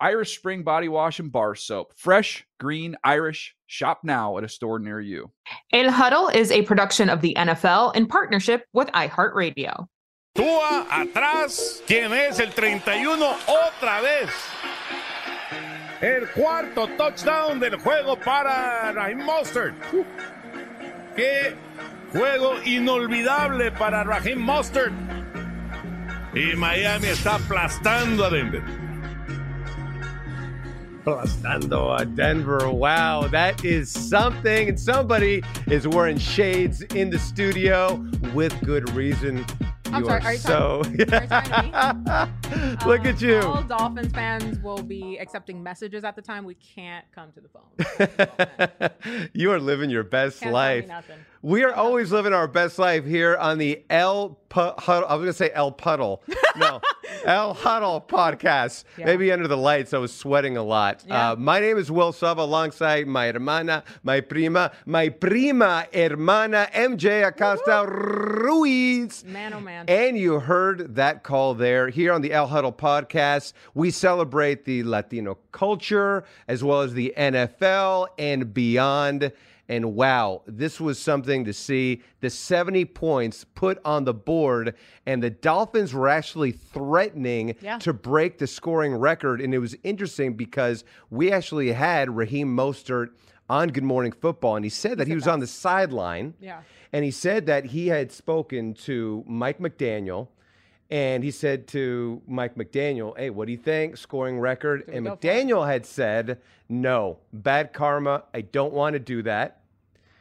Irish Spring Body Wash and Bar Soap. Fresh, green, Irish. Shop now at a store near you. El Huddle is a production of the NFL in partnership with iHeartRadio. Tua atrás. ¿Quién es el 31? Otra vez. El cuarto touchdown del juego para Raheem Mostert. Qué juego inolvidable para Raheem Mostert. Y Miami está aplastando a Denver. Aplastando a Denver. Wow, that is something. And somebody is wearing shades in the studio with good reason. I'm sorry, are you so. talking- are you talking to me? Look Um, at you. All Dolphins fans will be accepting messages at the time. We can't come to the phone. you are living your best Can't life. We are always living our best life here on the Pu- Huddle. I was going to say El Puddle. No, El Huddle podcast. Yeah. Maybe under the lights, I was sweating a lot. Yeah. Uh, my name is Will Selva alongside my hermana, my prima, my prima hermana, MJ Acosta Ruiz. Man, oh man. And you heard that call there. Here on the El Huddle podcast, we celebrate the Latino culture as well as the NFL and beyond. And wow, this was something to see. The 70 points put on the board, and the Dolphins were actually threatening Yeah. to break the scoring record. And it was interesting because we actually had Raheem Mostert on Good Morning Football, and he said that he was on the sideline. Yeah. And he said that he had spoken to Mike McDaniel. And he said to Mike McDaniel, Hey, what do you think? Scoring record. And go for it? McDaniel had said, No, bad karma. I don't want to do that.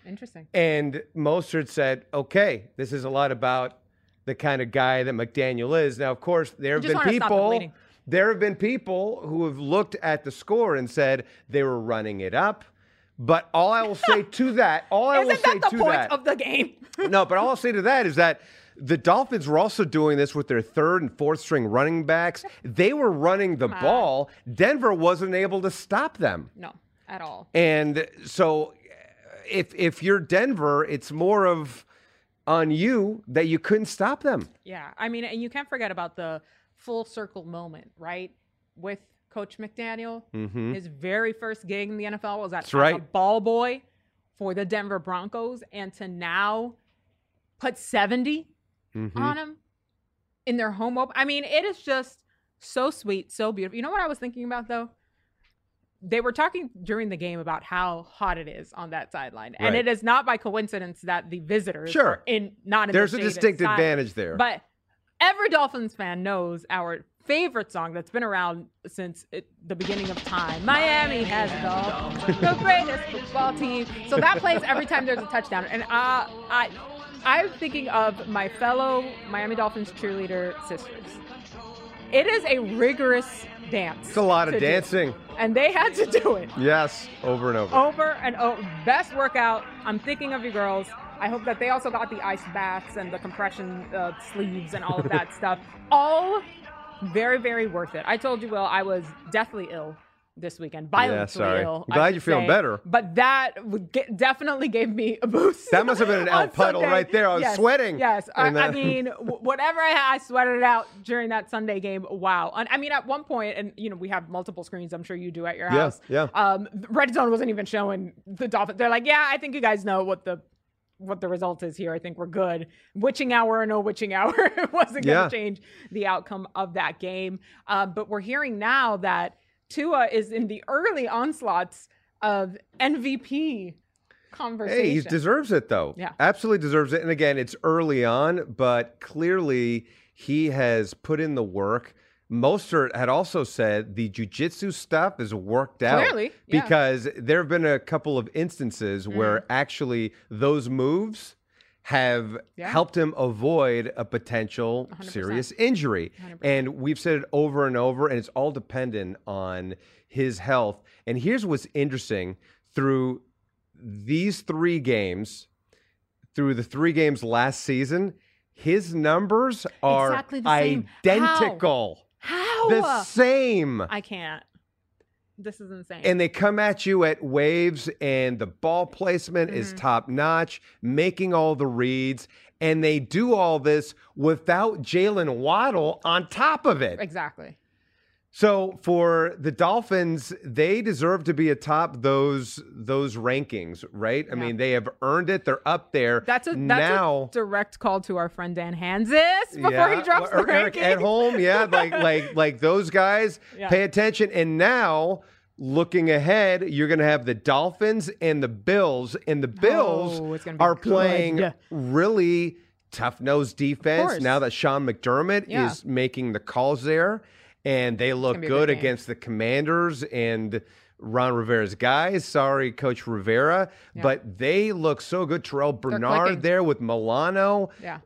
Interesting. And Mostert said, Okay, this is a lot about the kind of guy that McDaniel is. Now, of course, there have been people. There have been people who have looked at the score and said they were running it up. But all I will say to that, all I will say that the to point that, of the game? no, but all I'll say to that is that the Dolphins were also doing this with their third and fourth string running backs. They were running the ball. Denver wasn't able to stop them. no, at all. And so if if you're Denver, it's more of on you that you couldn't stop them. Yeah, I mean, and you can't forget about the full circle moment, right? With Coach McDaniel, his very first gig in the NFL was at Mm-hmm. As a ball boy for the Denver Broncos, and to now put 70 Mm-hmm. on him in their home open. I mean, it is just so sweet, so beautiful. You know what I was thinking about though? They were talking during the game about how hot it is on that sideline, and it is not by coincidence that the visitors Sure. in not in There's the a distinct advantage there. But every Dolphins fan knows our favorite song that's been around since it, the beginning of time. Miami has it all, the greatest football team. So that plays every time there's a touchdown. And uh, I, I'm thinking of my fellow Miami Dolphins cheerleader sisters. It is a rigorous dance. It's a lot of do. dancing. and they had to do it Yes, over and over. over and over. Best workout. I'm thinking of you girls. I hope that they also got the ice baths and the compression uh, sleeves and all of that stuff. All very, very worth it. I told you, Will, I was deathly ill this weekend. Violently sorry. ill. I'm glad you're feeling say. better. But that get, definitely gave me a boost. That must have been an El Puddle Sunday. right there. I was Yes, sweating. Yes. I, I mean, whatever I had, I sweated it out during that Sunday game. Wow. And I mean, at one point, and you know, we have multiple screens. I'm sure you do at your Yeah, house. yeah. Um, Red Zone wasn't even showing the Dolphins. They're like, yeah, I think you guys know what the what the result is here. I think we're good. Witching hour or no witching hour it wasn't going to Yeah. change the outcome of that game. Um, but we're hearing now that Tua is in the early onslaughts of MVP conversation. Hey, he deserves it though. Yeah. Absolutely deserves it. And again, it's early on, but clearly he has put in the work. Mostert had also said the jujitsu stuff is worked out. Clearly, yeah. Because there have been a couple of instances where mm. actually those moves have Yeah. helped him avoid a potential 100%. serious injury. And we've said it over and over, and it's all dependent on his health. And here's what's interesting through these three games, through the three games last season, his numbers are Exactly the same. identical. How? The same. I can't. This is insane. and they come at you at waves, and the ball placement is Mm-hmm. top notch, making all the reads, and they do all this without Jaylen Waddle on top of it. exactly. So for the Dolphins, they deserve to be atop those those rankings, right? I mean, they have earned it. They're up there. That's a that's now. a direct call to our friend Dan Hanzus before he drops or the Eric rankings. at home, yeah, like like like those guys. Yeah. Pay attention. And now, looking ahead, you're going to have the Dolphins and the Bills, and the Bills Oh, it's gonna be are good. playing really tough nosed defense. Now that Sean McDermott Yeah. is making the calls there, and they look gonna be a good against the Commanders and. Ron Rivera's guys. Sorry, Coach Rivera, but they look so good. Terrel Bernard there with Milano Yeah.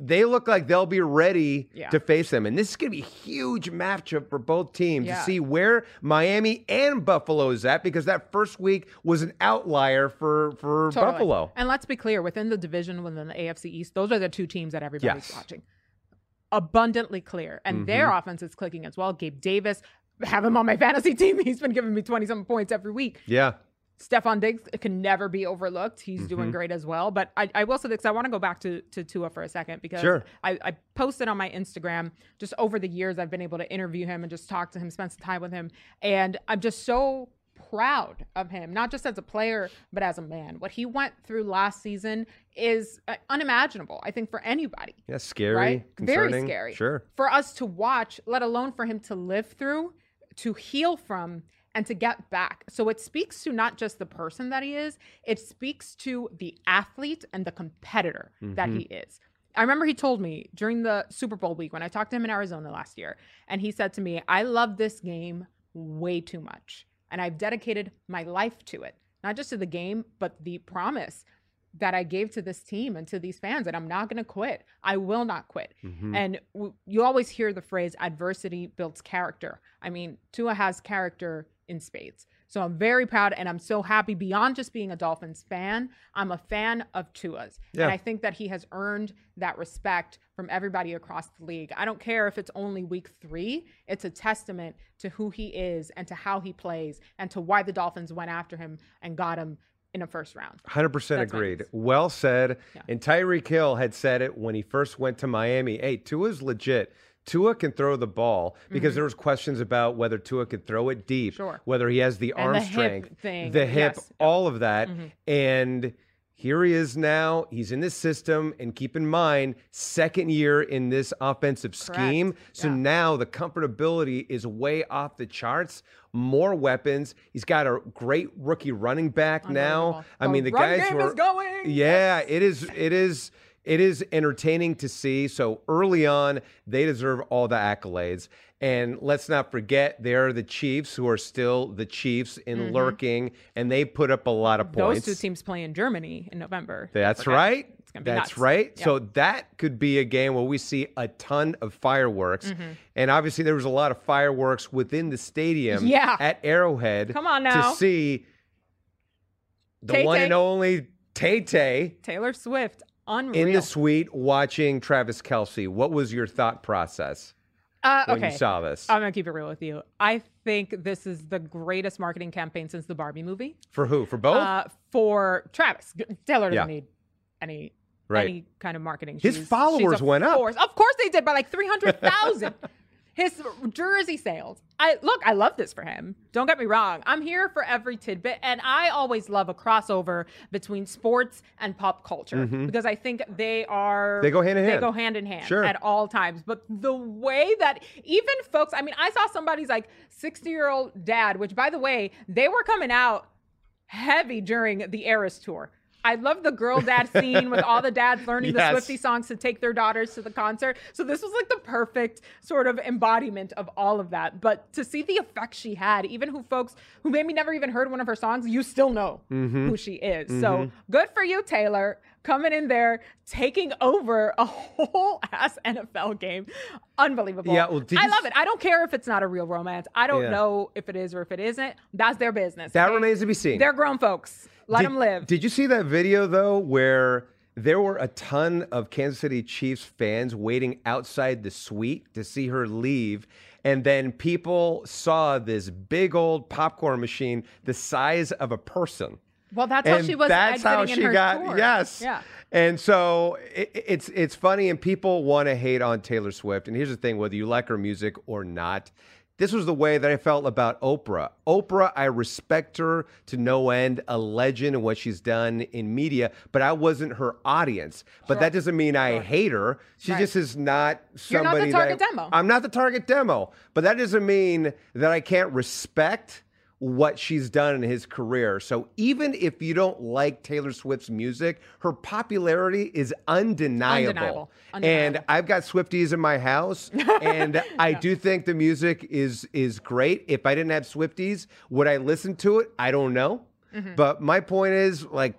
they look like they'll be ready Yeah. to face them. And this is going to be a huge matchup for both teams Yeah. to see where Miami and Buffalo is at because that first week was an outlier for, for Totally. Buffalo. And let's be clear, within the division, within the AFC East, those are the two teams that everybody's Yes. watching. Abundantly clear. And their Mm-hmm. offense is clicking as well. Gabe Davis, have him on my fantasy team. He's been giving me 20 something points every week. Yeah. Stefon Diggs can never be overlooked. He's Mm-hmm. doing great as well. But I, I will say this: I want to go back to to Tua for a second because Sure. I, I posted on my Instagram just over the years I've been able to interview him and just talk to him, spend some time with him, and I'm just so proud of him, not just as a player but as a man. What he went through last season is uh, unimaginable. I think for anybody Yeah. Scary. right? Very scary. Sure. For us to watch, let alone for him to live through, to heal from, and to get back. So it speaks to not just the person that he is, it speaks to the athlete and the competitor that he is. I remember he told me during the Super Bowl week when I talked to him in Arizona last year, and he said to me, I love this game way too much. And I've dedicated my life to it, not just to the game, but the promise that I gave to this team and to these fans that I'm not going to quit. I will not quit. Mm-hmm. And w- you always hear the phrase adversity builds character. I mean, Tua has character in spades. So I'm very proud and I'm so happy beyond just being a Dolphins fan. I'm a fan of Tua's. Yeah. And I think that he has earned that respect from everybody across the league. I don't care if it's only week three, it's a testament to who he is and to how he plays and to why the Dolphins went after him and got him in a first round. 100% That's agreed. Well said. Yeah. And Tyreek Hill had said it when he first went to Miami. Hey, Tua's legit. Tua can throw the ball because there was questions about whether Tua could throw it deep, Mm-hmm. Sure. whether he has the And arm the hip strength, thing, the hip, yes. all of that. Mhm. And here he is now. He's in this system. And keep in mind, second year in this offensive scheme. Correct. So Yeah. now the comfortability is way off the charts. More weapons. He's got a great rookie running back now. I mean, the run guys game who are is going. yeah, it is. It is. It is entertaining to see. So early on, they deserve all the accolades. And let's not forget, they're the Chiefs who are still the Chiefs in lurking, and they put up a lot of Mm-hmm. Those points. two teams play in Germany in November. That's right. It's gonna be That's nuts. right. Yeah. So that could be a game where we see a ton of fireworks. Mm-hmm. And obviously, there was a lot of fireworks within the stadium Yeah. at Arrowhead. Come on now. To see the Tay-Tay. one and only Tay Tay Taylor Swift, unreal. in the suite watching Travis Kelce. What was your thought process uh, when okay. you saw this? I'm gonna keep it real with you. I think this is the greatest marketing campaign since the Barbie movie. For who? For both? Uh, for Travis, Taylor doesn't Yeah. need any Right. any kind of marketing. His She's- followers she's went up. Of course they did by like three hundred thousand. His jersey sales. I look. I love this for him. Don't get me wrong. I'm here for every tidbit, and I always love a crossover between sports and pop culture because I think they are Mm-hmm. They go hand in they hand. go hand in hand Sure. at all times. But the way that even folks, I mean, I saw somebody's like 60 year old dad, which by the way, they were coming out heavy during the Eras tour. I love the girl dad scene with all the dads learning Yes. the Swifty songs to take their daughters to the concert. So this was like the perfect sort of embodiment of all of that. But to see the effect she had, even who folks who maybe never even heard one of her songs, you still know Mm-hmm. who she is. So good for you, Taylor, coming in there, taking over a whole ass NFL game. Unbelievable. Yeah, well, I love s- it. I don't care if it's not a real romance. I don't Yeah. know if it is or if it isn't. That's their business. that okay? remains to be seen. They're grown folks. Let Did- him live. Did you see that video though, where there were a ton of Kansas City Chiefs fans waiting outside the suite to see her leave? And then people saw this big old popcorn machine the size of a person. well, that's how she was that's how she got tour. yes Yeah. and so it, it's it's funny and people want to hate on taylor swift and here's the thing whether you like her music or not this was the way that i felt about oprah. Oprah i respect her to no end a legend in what she's done in media but i wasn't her audience. But that doesn't mean i hate her. She Right. just is not somebody You're not the target that demo. i'm not the target demo. But that doesn't mean that i can't respect what she's done in his career. So even if you don't like Taylor Swift's music, her popularity is undeniable. Undeniable. And I've got Swifties in my house, and I do think the music is is great. If I didn't have Swifties, would I listen to it? I don't know. Mm-hmm. But my point is, like,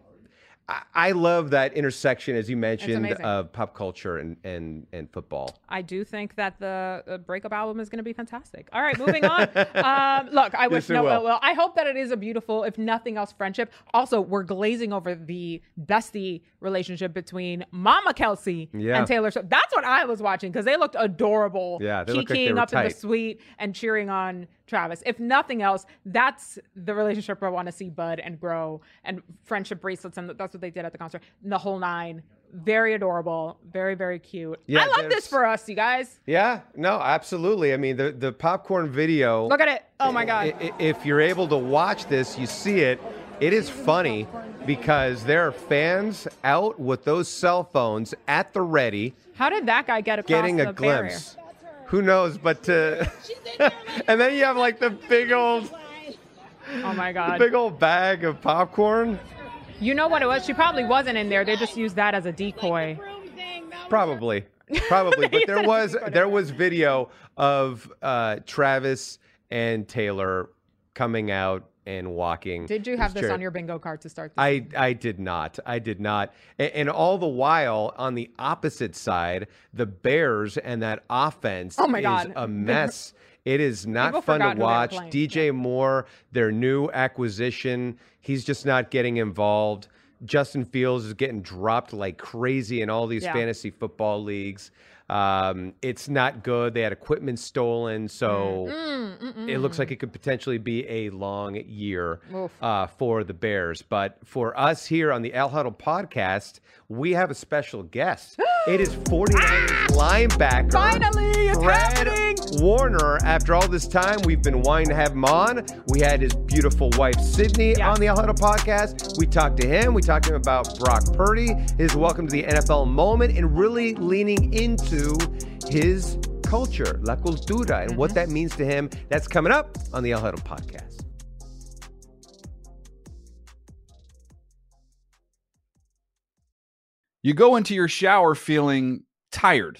I, I love that intersection, as you mentioned, of pop culture and and and football. I do think that the uh, breakup album is going to be fantastic. All right, moving on. um, look, I wish Yes, no ill will. I hope that it is a beautiful, if nothing else, friendship. Also, we're glazing over the bestie relationship between Mama Kelce Yeah. and Taylor Swift. That's what I was watching because they looked adorable. Yeah, they looked like they up in the suite and cheering on Travis. If nothing else, that's the relationship I want to see bud and grow and friendship bracelets, and that's what they did at the concert. The whole nine. Very adorable, very very cute. Yeah, I love this for us, you guys. Yeah, no, absolutely. I mean, the the popcorn video. Look at it. Oh my god. If you're able to watch this, you see it. It is funny because there are fans out with those cell phones at the ready, How did that guy get across getting a glimpse. barrier? Who knows? But to, and then you have like the big old, Oh my god. big old bag of popcorn. You know what it was? She probably wasn't in there. They just used that as a decoy. Probably, probably. But there was there was video of uh, Travis and Taylor coming out and walking. Did you have this on your bingo card to start? I, I did not. I did not. And, and all the while, on the opposite side, the Bears and that offense Oh my is God. a mess. It is not fun to who they were watch. DJ Moore, their new acquisition, he's just not getting involved. Justin Fields is getting dropped like crazy in all these Yeah. fantasy football leagues. Um, it's not good. They had equipment stolen, so Mm, it looks like it could potentially be a long year uh, for the Bears. But for us here on the El Huddle podcast, we have a special guest. it is 49ers linebacker Finally, it's Fred happening. Warner. After all this time, we've been wanting to have him on. We had his beautiful wife Sydney Yeah. on the El Huddle podcast. We talked to him. We talked to him about Brock Purdy, his welcome to the NFL moment, and really leaning into his culture, la cultura, and Mm-hmm. what that means to him. That's coming up on the El Huddle podcast. You go into your shower feeling tired,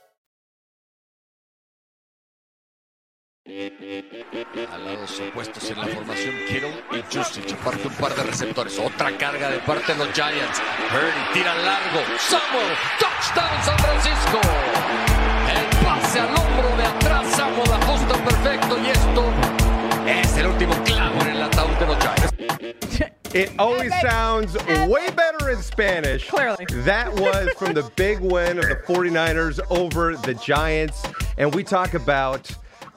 Al lados opuestos en la formación Kittle y Justice aparte un par de receptores. Otra carga de parte de los Giants. Purdy tira largo. Samuel. Touchdown San Francisco. El pase al hombro de atrás. Samuel ajusta perfecto y esto es el último clavo en el ataúd de los Giants. It always sounds way better in Spanish. Clearly. That was from the big win of the 49ers over the Giants. And we talk about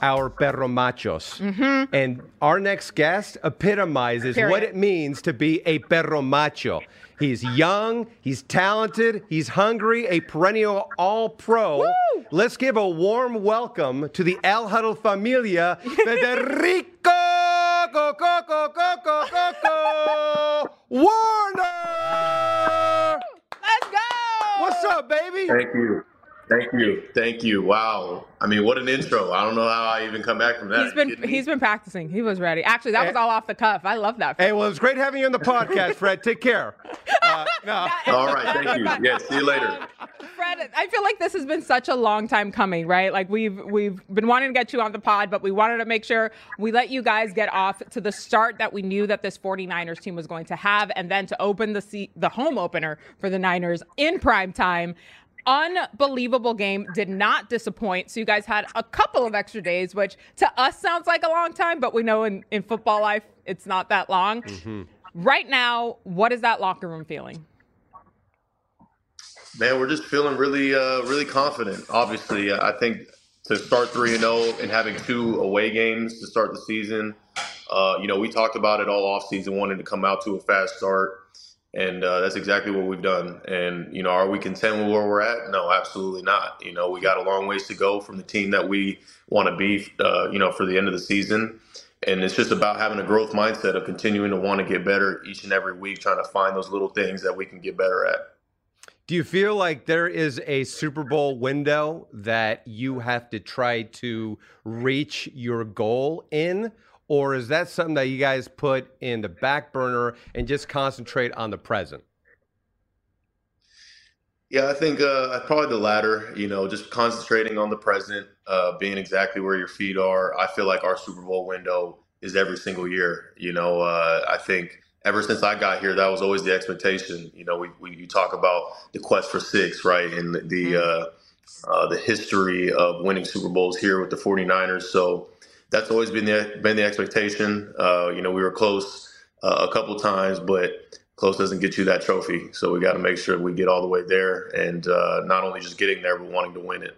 our perro machos. Mm-hmm. And our next guest epitomizes Period. what it means to be a perro macho. He's young, he's talented, he's hungry, a perennial all pro. Let's give a warm welcome to the El Huddle Familia, Federico go, go, go, go, go, go, go, Warner! Let's go. What's up, baby? Thank you. Thank you. Thank you. Wow. I mean, what an intro. I don't know how I even come back from that. He's been he's been practicing. He was ready. Actually, that was all off the cuff. I love that. Hey, well, it's great having you on the podcast, Fred. Take care. Uh, no. All right. Thank you. Yeah. See you later. Fred, I feel like this has been such a long time coming, right? Like we've we've been wanting to get you on the pod, but we wanted to make sure we let you guys get off to the start that we knew that this 49ers team was going to have and then to open the se- the home opener for the Niners in prime time. Unbelievable game, did not disappoint. So you guys had a couple of extra days, which to us sounds like a long time, but we know in, in football life it's not that long. Right now, what is that locker room feeling? Man, we're just feeling really, uh, really confident. Obviously, I think to start three and zero and having two away games to start the season. Uh, you know, we talked about it all off season, wanting to come out to a fast start, and uh, that's exactly what we've done. And you know, are we content with where we're at? No, absolutely not. You know, we got a long ways to go from the team that we want to be. Uh, you know, for the end of the season. And it's just about having a growth mindset of continuing to want to get better each and every week, trying to find those little things that we can get better at. Do you feel like there is a Super Bowl window that you have to try to reach your goal in? Or is that something that you guys put in the back burner and just concentrate on the present? Yeah, I think uh, probably the latter. You know, just concentrating on the present, uh, being exactly where your feet are. I feel like our Super Bowl window is every single year. You know, uh, I think ever since I got here, that was always the expectation. You know, we, we you talk about the quest for six, right, and the the, uh, uh, the history of winning Super Bowls here with the 49ers. So that's always been the been the expectation. Uh, you know, we were close uh, a couple times, but close doesn't get you that trophy. So we got to make sure we get all the way there, and uh, not only just getting there, but wanting to win it.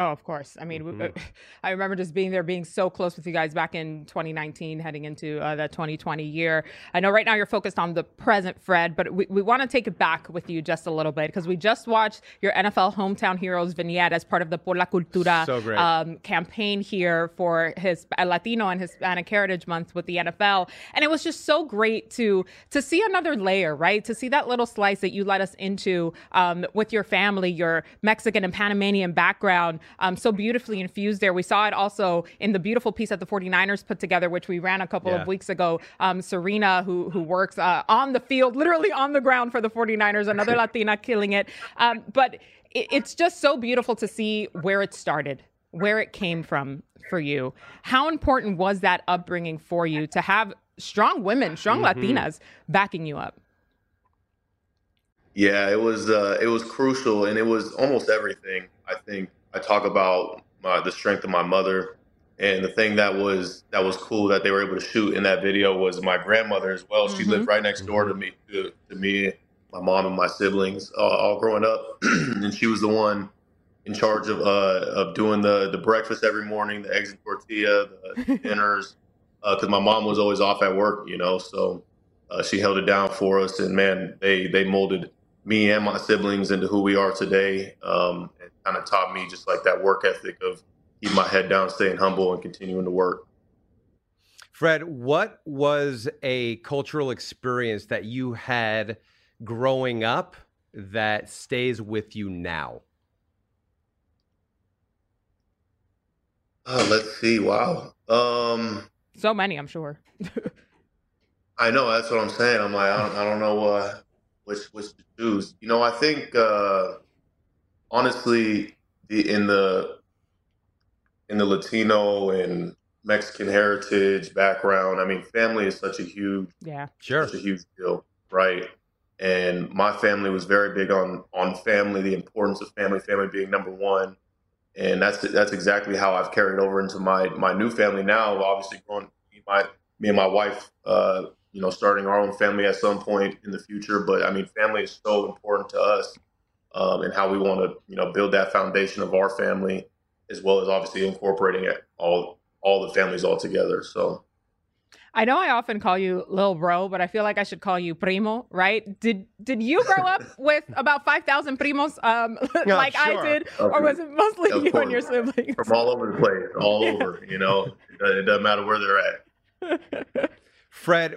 Oh, of course. I mean, mm-hmm. I remember just being there, being so close with you guys back in 2019, heading into uh, the 2020 year. I know right now you're focused on the present, Fred, but we, we want to take it back with you just a little bit because we just watched your NFL Hometown Heroes vignette as part of the Por la Cultura So um, campaign here for his uh, Latino and Hispanic Heritage Month with the NFL, and it was just so great to to see another layer, right? To see that little slice that you let us into um, with your family, your Mexican and Panamanian background, um, so beautifully infused there. We saw it also in the beautiful piece that the 49ers put together, which we ran a couple Yeah. of weeks ago. Um, Serena, who who works uh, on the field, literally on the ground for the 49ers, another Latina killing it. Um, but it, it's just so beautiful to see where it started, where it came from for you. How important was that upbringing for you to have strong women, strong Latinas backing you up? Yeah, it was uh, it was crucial, and it was almost everything. I think I talk about my, the strength of my mother, and the thing that was that was cool that they were able to shoot in that video was my grandmother as well. She lived right next door to me, to, to me, my mom and my siblings, uh, all growing up, and she was the one in charge of uh, of doing the the breakfast every morning, the eggs and tortilla, the dinners, because my mom was always off at work, you know, so uh, she held it down for us, and man, they they molded me and my siblings into who we are today, um, and kind of taught me just like that work ethic of keep my head down, staying humble, and continuing to work. Fred, what was a cultural experience that you had growing up that stays with you now? Uh, let's see. Wow. Um, So many, I'm sure. I know that's what I'm saying. I'm like, I don't, I don't know uh, which which to choose. You know, I think uh, honestly, the in the in the Latino and Mexican heritage background, I mean, family is such a huge Yeah. Sure. such a huge deal, right? And my family was very big on on family, the importance of family, family being number one, and that's that's exactly how I've carried over into my my new family now. Obviously, growing my me and my wife, uh, you know, starting our own family at some point in the future. But I mean, family is so important to us, um, and how we want to you know build that foundation of our family, as well as obviously incorporating it all all the families all together. So. I know I often call you little bro, but I feel like I should call you primo, right? Did did you grow up with about five thousand primos, um, Yeah, like I sure. did, or was it mostly Of you and your siblings? From all over the place, all over. You know, it doesn't matter where they're at. Fred,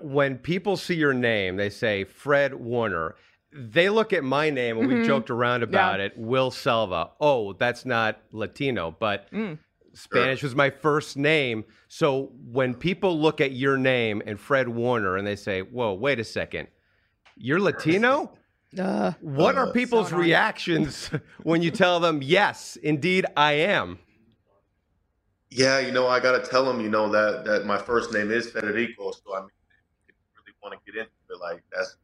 when people see your name, they say Fred Warner. They look at my name, and we Mhm. joked around about Yeah. it. Will Selva. Oh, that's not Latino, but Mm. Spanish was my first name. So when people look at your name and Fred Warner, and they say, "Whoa, wait a second, you're Latino." Uh, What are Uh, people's so reactions when you tell them, "Yes, indeed, I am"? Yeah, you know, I gotta tell them, you know, that that my first name is Federico, so I mean, if you really want to get into it, like that's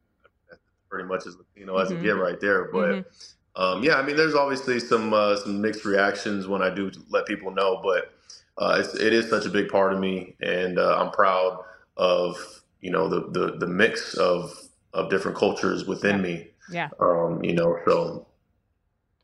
that's pretty much as Latino as Mhm. it get right there. But Mhm. um, yeah, I mean, there's obviously some uh, some mixed reactions when I do let people know, but uh, it's, it is such a big part of me, and uh, I'm proud of you know the the the mix of of different cultures within me. Yeah. Um, you know, so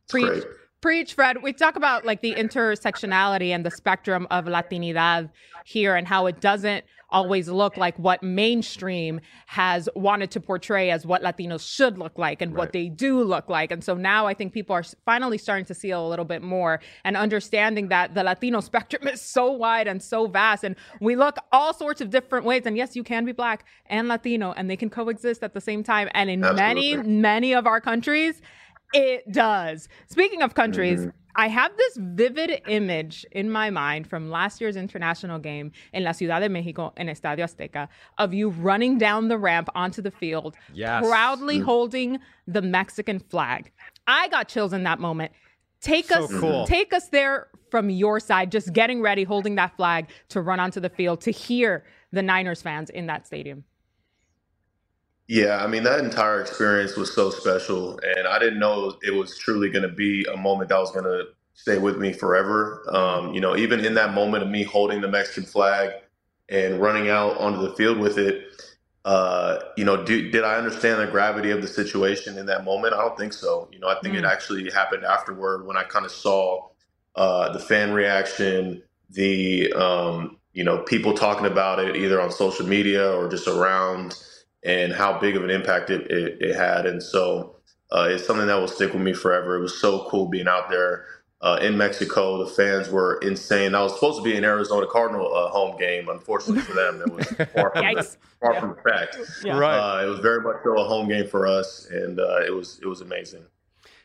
Preach. great. Preach, Fred. We talk about like the intersectionality and the spectrum of Latinidad here and how it doesn't always look like what mainstream has wanted to portray as what Latinos should look like and what they do look like. And so now I think people are finally starting to see a little bit more and understanding that the Latino spectrum is so wide and so vast. And we look all sorts of different ways. And yes, you can be Black and Latino and they can coexist at the same time. And in many, many of our countries, it does. Speaking of countries, mm-hmm. I have this vivid image in my mind from last year's international game in La Ciudad de Mexico in Estadio Azteca of you running down the ramp onto the field, Yes. proudly mm. holding the Mexican flag. I got chills in that moment. Take So us cool. take us there from your side, just getting ready, holding that flag to run onto the field to hear the Niners fans in that stadium. Yeah, I mean that entire experience was so special, and I didn't know it was truly going to be a moment that was going to stay with me forever. Um, you know, even in that moment of me holding the Mexican flag and running out onto the field with it, uh, you know, do, did I understand the gravity of the situation in that moment? I don't think so. You know, I think it Mm. actually happened afterward when I kind of saw uh, the fan reaction, the um, you know people talking about it either on social media or just around and how big of an impact it, it, it had. And so uh, it's something that will stick with me forever. It was so cool being out there uh, in Mexico. The fans were insane. I was supposed to be an Arizona Cardinal uh, home game. Unfortunately for them, that was far from, Yikes. far Yeah. from the fact. Yeah. Right. Uh, it was very much so a home game for us, and uh, it was it was amazing.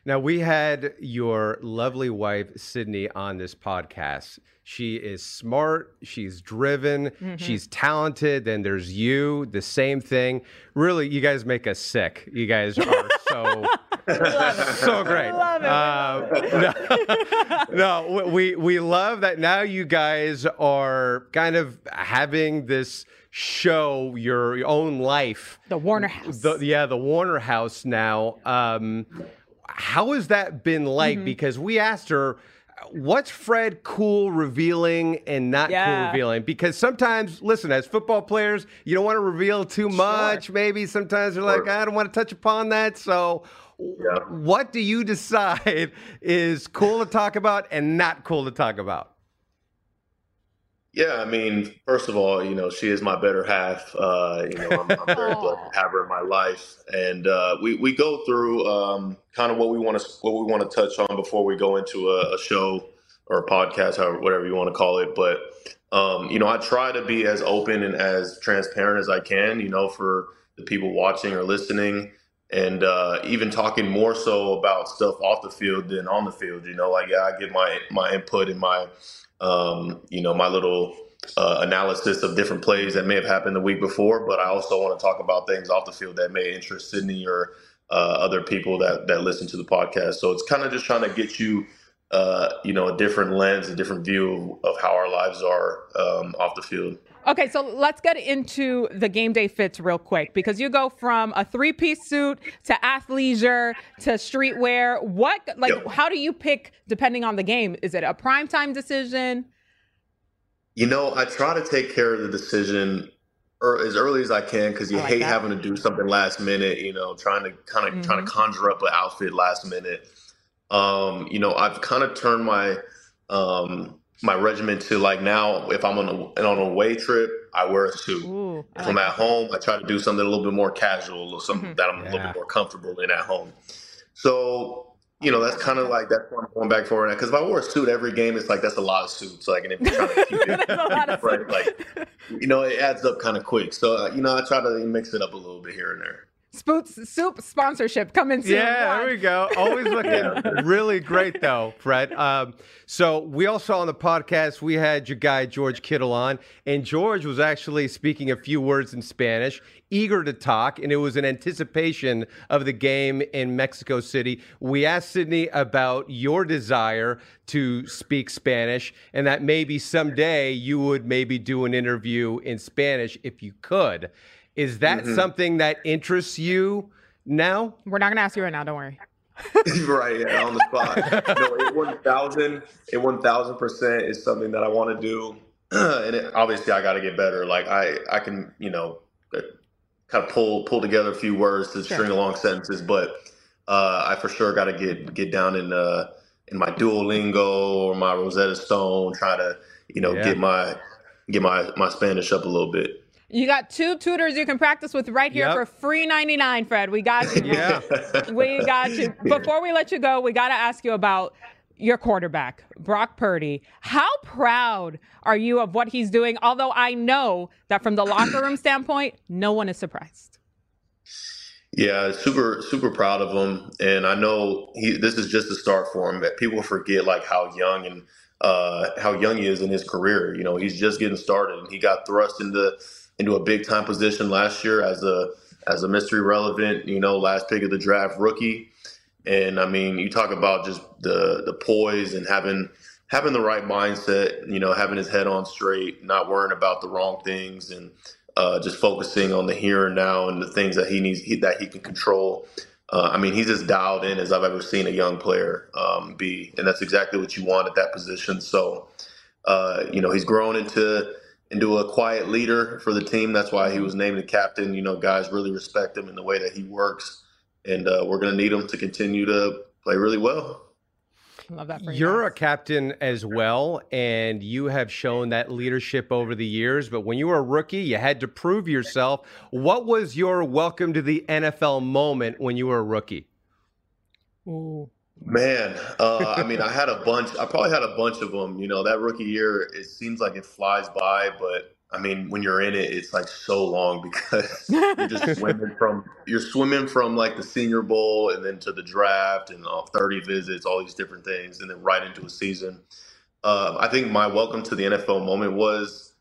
Now, we had your lovely wife, Sydney, on this podcast. She is smart, she's driven, Mm-hmm. she's talented. Then there's you, the same thing. Really, you guys make us sick. You guys are so. so great. Love it. Uh, no, no, we we love that now you guys are kind of having this show your, your own life. The Warner House. The, yeah, the Warner House now. Um, how has that been like? Mm-hmm. Because we asked her, what's Fred cool revealing and not cool revealing? Because sometimes, listen, as football players, you don't want to reveal too much. Maybe sometimes you're like, I don't want to touch upon that. So, Yeah. what do you decide is cool to talk about and not cool to talk about? Yeah, I mean, first of all, you know, she is my better half. Uh, you know, I'm, I'm very blessed to have her in my life, and uh, we we go through um, kind of what we want to what we want to touch on before we go into a, a show or a podcast, however, whatever you want to call it. But um, you know, I try to be as open and as transparent as I can. You know, for the people watching or listening, and uh, even talking more so about stuff off the field than on the field. You know, like yeah, I give my my input and my um, you know, my little uh, analysis of different plays that may have happened the week before, but I also want to talk about things off the field that may interest Sydney or uh, other people that that listen to the podcast. So it's kind of just trying to get you, uh, you know, a different lens, a different view of, of how our lives are um, off the field. Okay, so let's get into the game day fits real quick because you go from a three piece suit to athleisure to streetwear. What, like, Yep. how do you pick depending on the game? Is it a primetime decision? You know, I try to take care of the decision er, as early as I can because you like hate that. having to do something last minute. You know, trying to kind of trying Mhm. to conjure up an outfit last minute. Um, you know, I've kind of turned my um, my regimen to like now if I'm on a, on a away trip, I wear a suit. Ooh, if I'm that. at home, I try to do something a little bit more casual or something Mhm. that I'm a little bit more comfortable in at home. So, you know, that's kind of like that's what I'm going back for now. Because if I wore a suit every game, it's like that's a lot of suits. Like, and if you're trying to keep it, a lot of right, like, you know, it adds up kind of quick. So, uh, you know, I try to mix it up a little bit here and there. Spoots soup sponsorship coming soon. Yeah, there we go. Always looking really great, though, Fred. Um, so we all saw on the podcast we had your guy George Kittle on, and George was actually speaking a few words in Spanish, eager to talk, and it was in anticipation of the game in Mexico City. We asked Sydney about your desire to speak Spanish, and that maybe someday you would maybe do an interview in Spanish if you could. Is that something that interests you now? We're not gonna ask you right now. Don't worry. right, yeah, on the spot. no, it one thousand, it one thousand percent is something that I want to do, and it, obviously I got to get better. Like I, I can, you know, kind of pull pull together a few words to Sure. string along sentences, but uh, I for sure got to get get down in uh, in my Duolingo or my Rosetta Stone, try to, you know, Yeah. get my get my my Spanish up a little bit. You got two tutors you can practice with right here Yep. for free ninety nine, Fred. We got you. Yeah. we got you. Before we let you go, we got to ask you about your quarterback, Brock Purdy. How proud are you of what he's doing? Although I know that from the locker room standpoint, no one is surprised. Yeah, super super proud of him, and I know he. This is just a start for him. That people forget like how young and uh, how young he is in his career. You know, he's just getting started, and he got thrust into into a big time position last year as a as a Mr. Irrelevant. You know, last pick of the draft rookie, and I mean, you talk about just the the poise and having having the right mindset. You know, having his head on straight, not worrying about the wrong things, and uh, just focusing on the here and now and the things that he needs he, that he can control. Uh, I mean, he's as dialed in as I've ever seen a young player um, be, and that's exactly what you want at that position. So, uh, you know, he's grown into into a quiet leader for the team. That's why he was named the captain. You know, guys really respect him in the way that he works, and uh, we're going to need him to continue to play really well. Love that for you. You're a captain as well, and you have shown that leadership over the years. But when you were a rookie, you had to prove yourself. What was your welcome to the NFL moment when you were a rookie? Ooh. Man, uh, I mean, I had a bunch. I probably had a bunch of them. You know, that rookie year, it seems like it flies by, but I mean, when you're in it, it's like so long because you're just swimming from you're swimming from like the Senior Bowl and then to the draft and uh, 30 visits, all these different things, and then right into a season. Uh, I think my welcome to the NFL moment was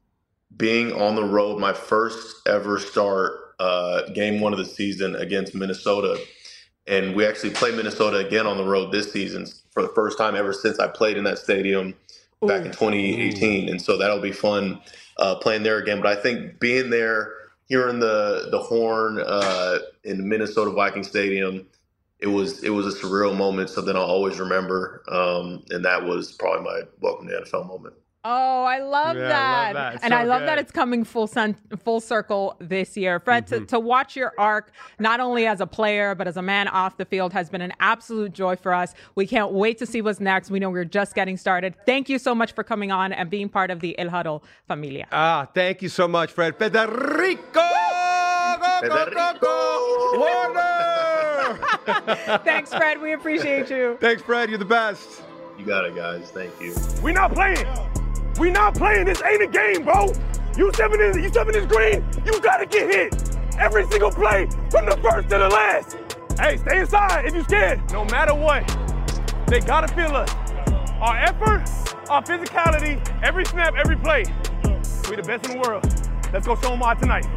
being on the road, my first ever start, uh, game one of the season against Minnesota and we actually play Minnesota again on the road this season for the first time ever since I played in that stadium back in 2018, and so that'll be fun uh, playing there again. But I think being there, hearing the the horn uh, in Minnesota Viking Stadium, it was it was a surreal moment, something I'll always remember, um, and that was probably my welcome to NFL moment. Oh, I love Yeah, I love that. that. And So I love that it's coming full sun, full circle this year. Fred, Mm-hmm. to, to watch your arc, not only as a player, but as a man off the field, has been an absolute joy for us. We can't wait to see what's next. We know we're just getting started. Thank you so much for coming on and being part of the El Huddle familia. Ah, thank you so much, Fred. Federico! Go, go, go, go! Warner! Thanks, Fred. We appreciate you. Thanks, Fred. You're the best. You got it, guys. Thank you. We're not playing. We not playing. This ain't a game, bro. You stepping in, you stepping in this green, you gotta get hit. Every single play, from the first to the last. Hey, stay inside if you scared. No matter what, they gotta feel us. Our effort, our physicality, every snap, every play. We the best in the world. Let's go show them why tonight.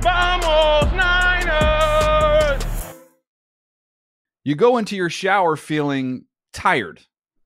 Vamos, Niners! You go into your shower feeling tired,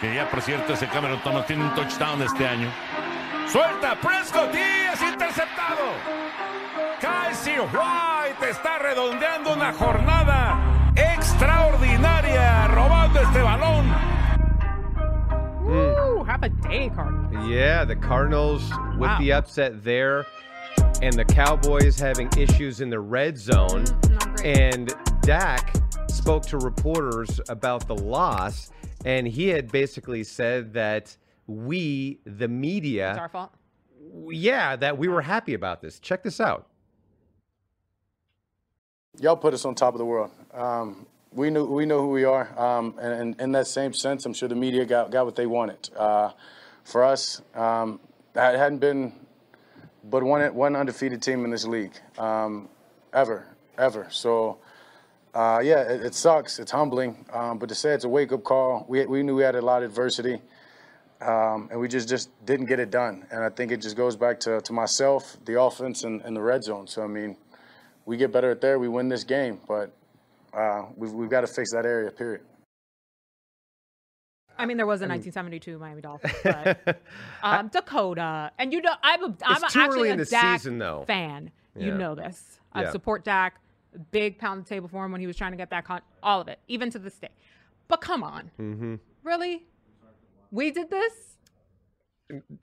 Que ya, por cierto, ese Cameron Thomas tiene un touchdown este año. Suelta, Prescott y es interceptado. Kyzir White está redondeando una jornada extraordinaria robando este balón. Woo, have a day, Cardinals. Yeah, the Cardinals with Wow. the upset there, and the Cowboys having issues in the red zone. Mm, not great. And Dak spoke to reporters about the loss, and he had basically said that we, the media, It's media, our fault. yeah, that we were happy about this. Check this out. y'all put us on top of the world. Um, we knew we know who we are, um, and, and in that same sense, I'm sure the media got got what they wanted. Uh, for us, um, that hadn't been but one one undefeated team in this league um, ever, ever. So. Uh, yeah, it, it sucks. It's humbling, um, but to say it's a wake-up call, we, we knew we had a lot of adversity, um, and we just, just didn't get it done. And I think it just goes back to, to myself, the offense, and, and the red zone. So I mean, we get better at there, we win this game. But uh, we've, we've got to fix that area, period. I mean, there was a 1972 Miami Dolphins, but um, Dakota, and you know, I'm a, I'm It's too actually a Dak season, though. fan. You know this. I Yeah. support Dak. Big pound the table for him when he was trying to get that con. All of it, even to this day. But come on, Mm-hmm. really, we did this.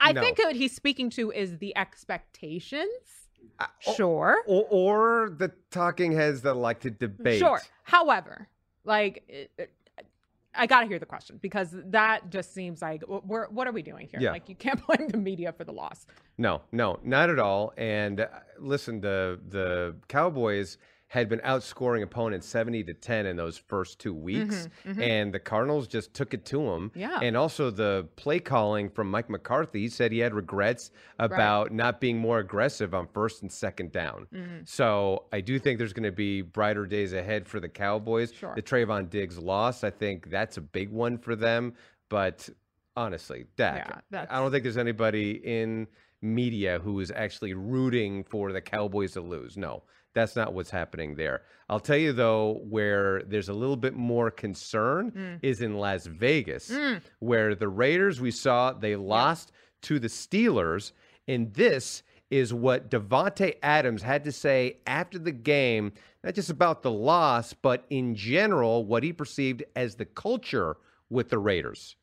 I think what he's speaking to is the expectations. oh, sure. Or, or the talking heads that like to debate. Sure. However, like, it, it- I got to hear the question because that just seems like we're, what are we doing here? Yeah. Like, you can't blame the media for the loss. No, no, not at all. And uh, listen, the the Cowboys had been outscoring opponents 70 to 10 in those first two weeks and the Cardinals just took it to them. Mm-hmm, Yeah. And also the play calling from Mike McCarthy he said he had regrets about not being more aggressive on first and second down. Mm-hmm. So I do think there's going to be brighter days ahead for the Cowboys. Sure. The Trevon Diggs loss, I think that's a big one for them, but honestly, Dak, Yeah, I don't think there's anybody in media who is actually rooting for the Cowboys to lose. No, that's not what's happening there. I'll tell you though, where there's a little bit more concern Mm. is in Las Vegas, where the Raiders we saw they lost to the Steelers, and this is what Davante Adams had to say after the game, not just about the loss, but in general what he perceived as the culture with the Raiders.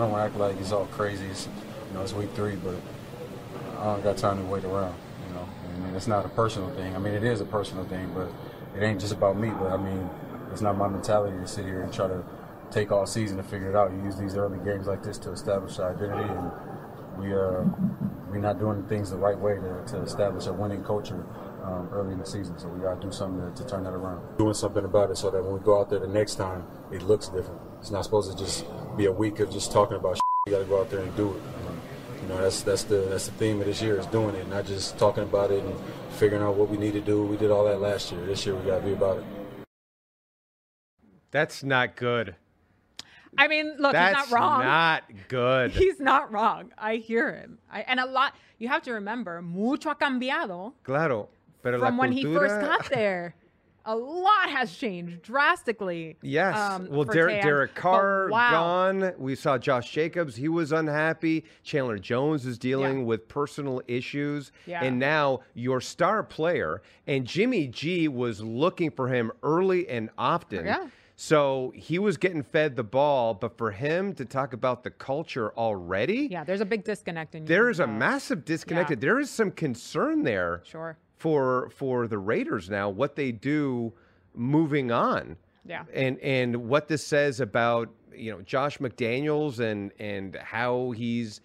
I don't act like it's all crazy. It's, you know, it's week three, but I don't got time to wait around. You know, I mean, it's not a personal thing. I mean, it is a personal thing, but it ain't just about me. But I mean, it's not my mentality to sit here and try to take all season to figure it out. You use these early games like this to establish our identity, and we uh, we're not doing things the right way to, to establish a winning culture um, early in the season. So we got to do something to, to turn that around. Doing something about it so that when we go out there the next time, it looks different. It's not supposed to just be a week of just talking about. You got to go out there and do it. You know, that's that's the that's the theme of this year is doing it, not just talking about it and figuring out what we need to do. We did all that last year. This year we got to be about it. That's not good. I mean, look, That's he's not wrong. That's not good. He's not wrong. I hear him. I, and a lot, you have to remember, mucho ha cambiado Claro. Pero la from when he first got there. A lot has changed drastically. Yes. um, well, Derek, Derek Carr wow. gone. We saw Josh Jacobs. He was unhappy. Chandler Jones is dealing Yeah. with personal issues. Yeah. And now your star player, and Jimmy G was looking for him early and often. Yeah. So he was getting fed the ball, but for him to talk about the culture already, Yeah, there's a big disconnect in there is a massive disconnect. There is some concern there Sure. For for the Raiders now what they do moving on. Yeah. And and what this says about, you know, Josh McDaniels and and how he's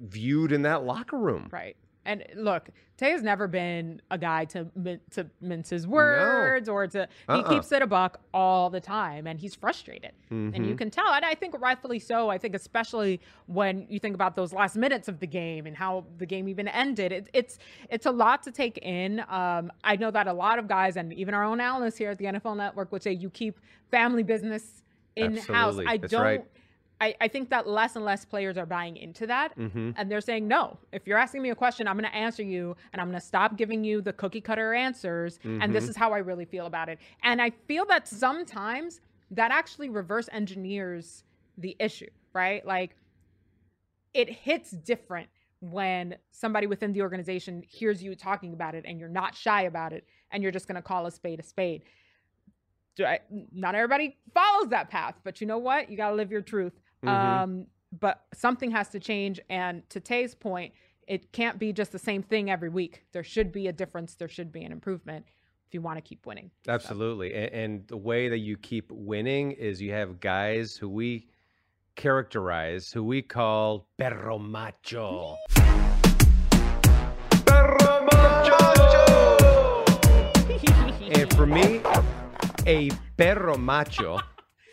viewed in that locker room. Right. And look, Tay has never been a guy to to mince his words or to he Uh-uh. keeps it a buck all the time, and he's frustrated, and you Mhm. can tell. And I think rightfully so. I think especially when you think about those last minutes of the game and how the game even ended. It, it's it's a lot to take in. Um, I know that a lot of guys and even our own analysts here at the NFL Network would say you keep family business in house. Absolutely. I That's don't. right. I, I think that less and less players are buying into that. Mhm. And they're saying, no, if you're asking me a question, I'm going to answer you and I'm going to stop giving you the cookie cutter answers. And this Mhm. is how I really feel about it. And I feel that sometimes that actually reverse engineers the issue, right? Like it hits different when somebody within the organization hears you talking about it and you're not shy about it and you're just going to call a spade a spade. Do I, not everybody follows that path, but you know what? You got to live your truth. Mhm. Um, but something has to change. And to Tay's point, it can't be just the same thing every week. There should be a difference. There should be an improvement if you want to keep winning. Absolutely. And, and the way that you keep winning is you have guys who we characterize, who we call perro macho. Perro macho! And for me, a perro macho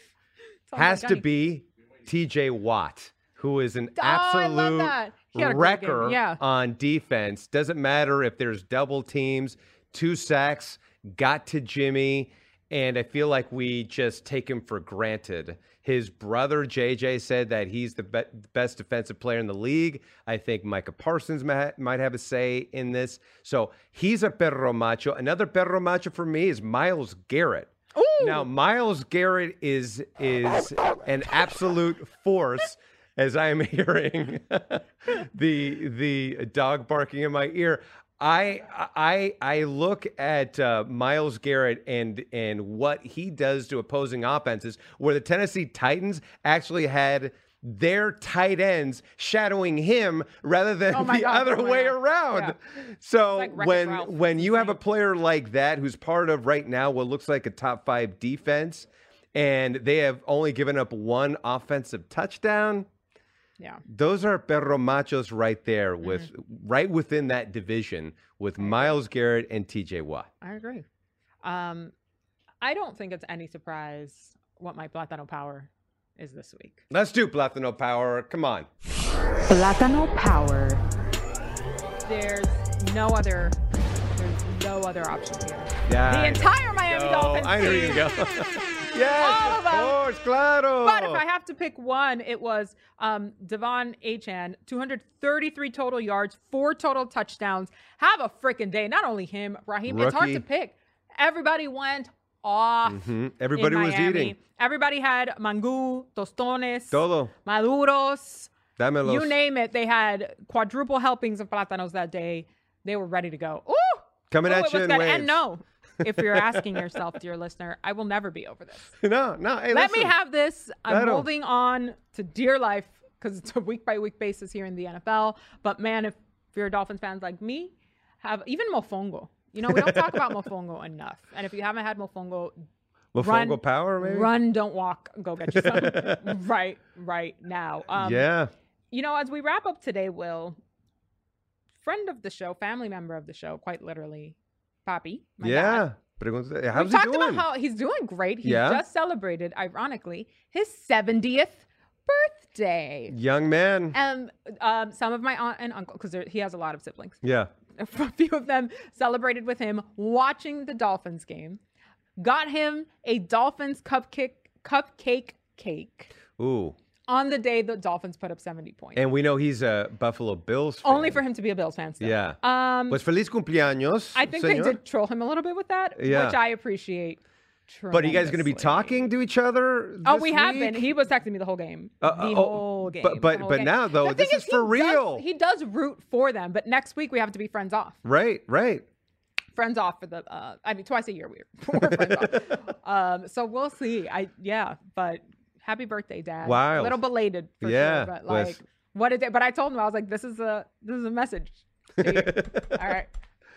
has to be TJ Watt, who is an Oh, absolute that. He had a great game, wrecker yeah. on defense. Doesn't matter if there's double teams, two sacks, got to Jimmy, and I feel like we just take him for granted. His brother JJ said that he's the be- best defensive player in the league. I think Micah Parsons ma- might have a say in this. So he's a perro macho. Another perro macho for me is Myles Garrett. Now Myles Garrett is is an absolute force, as I am hearing the the dog barking in my ear. I I I look at uh, Myles Garrett and and what he does to opposing offenses, where the Tennessee Titans actually had their tight ends shadowing him rather than Oh the God, other way God. around. Yeah. So like when Ralph. when you have a player like that who's part of right now what looks like a top five defense, and they have only given up one offensive touchdown, Yeah. those are perro machos right there with Mm-hmm. right within that division with Myles Garrett and TJ Watt. I agree. Um, I don't think it's any surprise what my Platano power is this week. Let's do Platano Power. Come on. Plátano Power. There's no other. There's no other option here. Yeah, the I know. entire Miami Go. Dolphins. I knew you team. go. yes, All of of course, claro. But if I have to pick one, it was um, De'Von Achane, 233 total yards, four total touchdowns. Have a freaking day. Not only him, Raheem. It's hard to pick. Everybody went off. Mhm. in Everybody was eating. Everybody had mango, tostones, Todo. maduros. Dámelos. You name it. They had quadruple helpings of plátanos that day. They were ready to go. Ooh, Coming Ooh, at you in waves. And no, if you're asking yourself, dear listener, I will never be over this. no, no. Hey, Let me have this. I'm Claro. holding on to dear life because it's a week by week basis here in the NFL. But man, if you're a Dolphins fans like me, have even Mofongo. You know, we don't talk about Mofongo enough. And if you haven't had Mofongo, Mofongo run, Power, maybe? run, don't walk, go get you some right, right now. Um, yeah. You know, as we wrap up today, Will, friend of the show, family member of the show, quite literally, dad, Yeah. Pregunta- we How's he talked doing? about how he's doing great. He Yeah? just celebrated, ironically, his 70th birthday. Young man. And um, some of my aunt and uncle, because he has a lot of siblings, yeah. a few of them celebrated with him watching the Dolphins game. Got him a Dolphins cupcake cupcake cake Ooh. on the day the Dolphins put up 70 points. And we know he's a Buffalo Bills fan. Only for him to be a Bills fan. Still. Yeah. Um, Pues feliz cumpleaños. I think señor. they did troll him a little bit with that, Yeah. which I appreciate. But are you guys going to be talking to each other? Oh, we have been. He was texting me the whole game. Uh, the oh, whole game. but- but- but game. now, though, this is for he does- real. he does root for them, but next week we have to be friends off. Right, right. Friends off for the. Uh, I mean, twice a year we're, we're friends off. Um, so we'll see. I yeah, but happy birthday, Dad. Wild. A little belated for Yeah, sure, but like what a day. But I told him I was like, this is a this is a message. All right.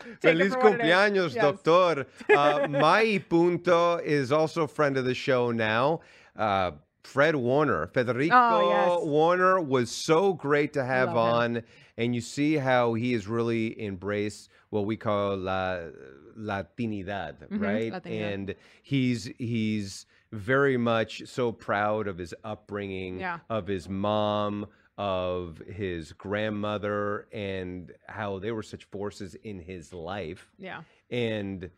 Feliz for what it is. cumpleaños, Yes. doctor. Uh, Mai Punto is also a friend of the show now. Uh, Fred Warner, Federico Oh, yes. Warner was so great to have Love on, and you see how he has really embraced what we call la Latinidad, Mhm, right? Latinidad. And he's he's very much so proud of his upbringing, Yeah. of his mom, of his grandmother, and how they were such forces in his life Yeah. and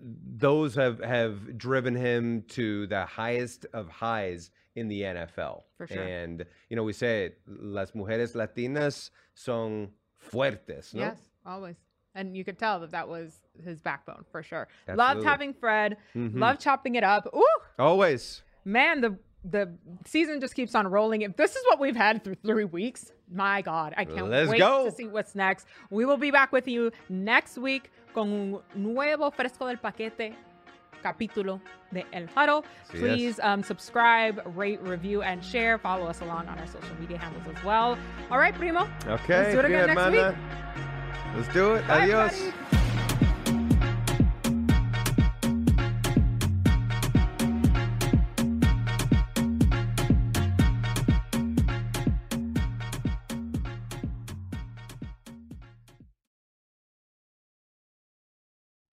those have have driven him to the highest of highs in the NFL. For sure. And you know, we say las mujeres latinas son fuertes, no? Yes, always. And you could tell that that was his backbone for sure. Absolutely. Loved having Fred. Mhm. Loved chopping it up. Ooh, Always. man, the the season just keeps on rolling. If this is what we've had through three weeks, my God, I can't Let's wait go. to see what's next. We will be back with you next week con un nuevo fresco del paquete capítulo de El Huddle. Please um, subscribe, rate, review, and share. Follow us along on our social media handles as well. All right, primo. Okay. Let's do it again next week. Let's do it. Bye, Adios. everybody.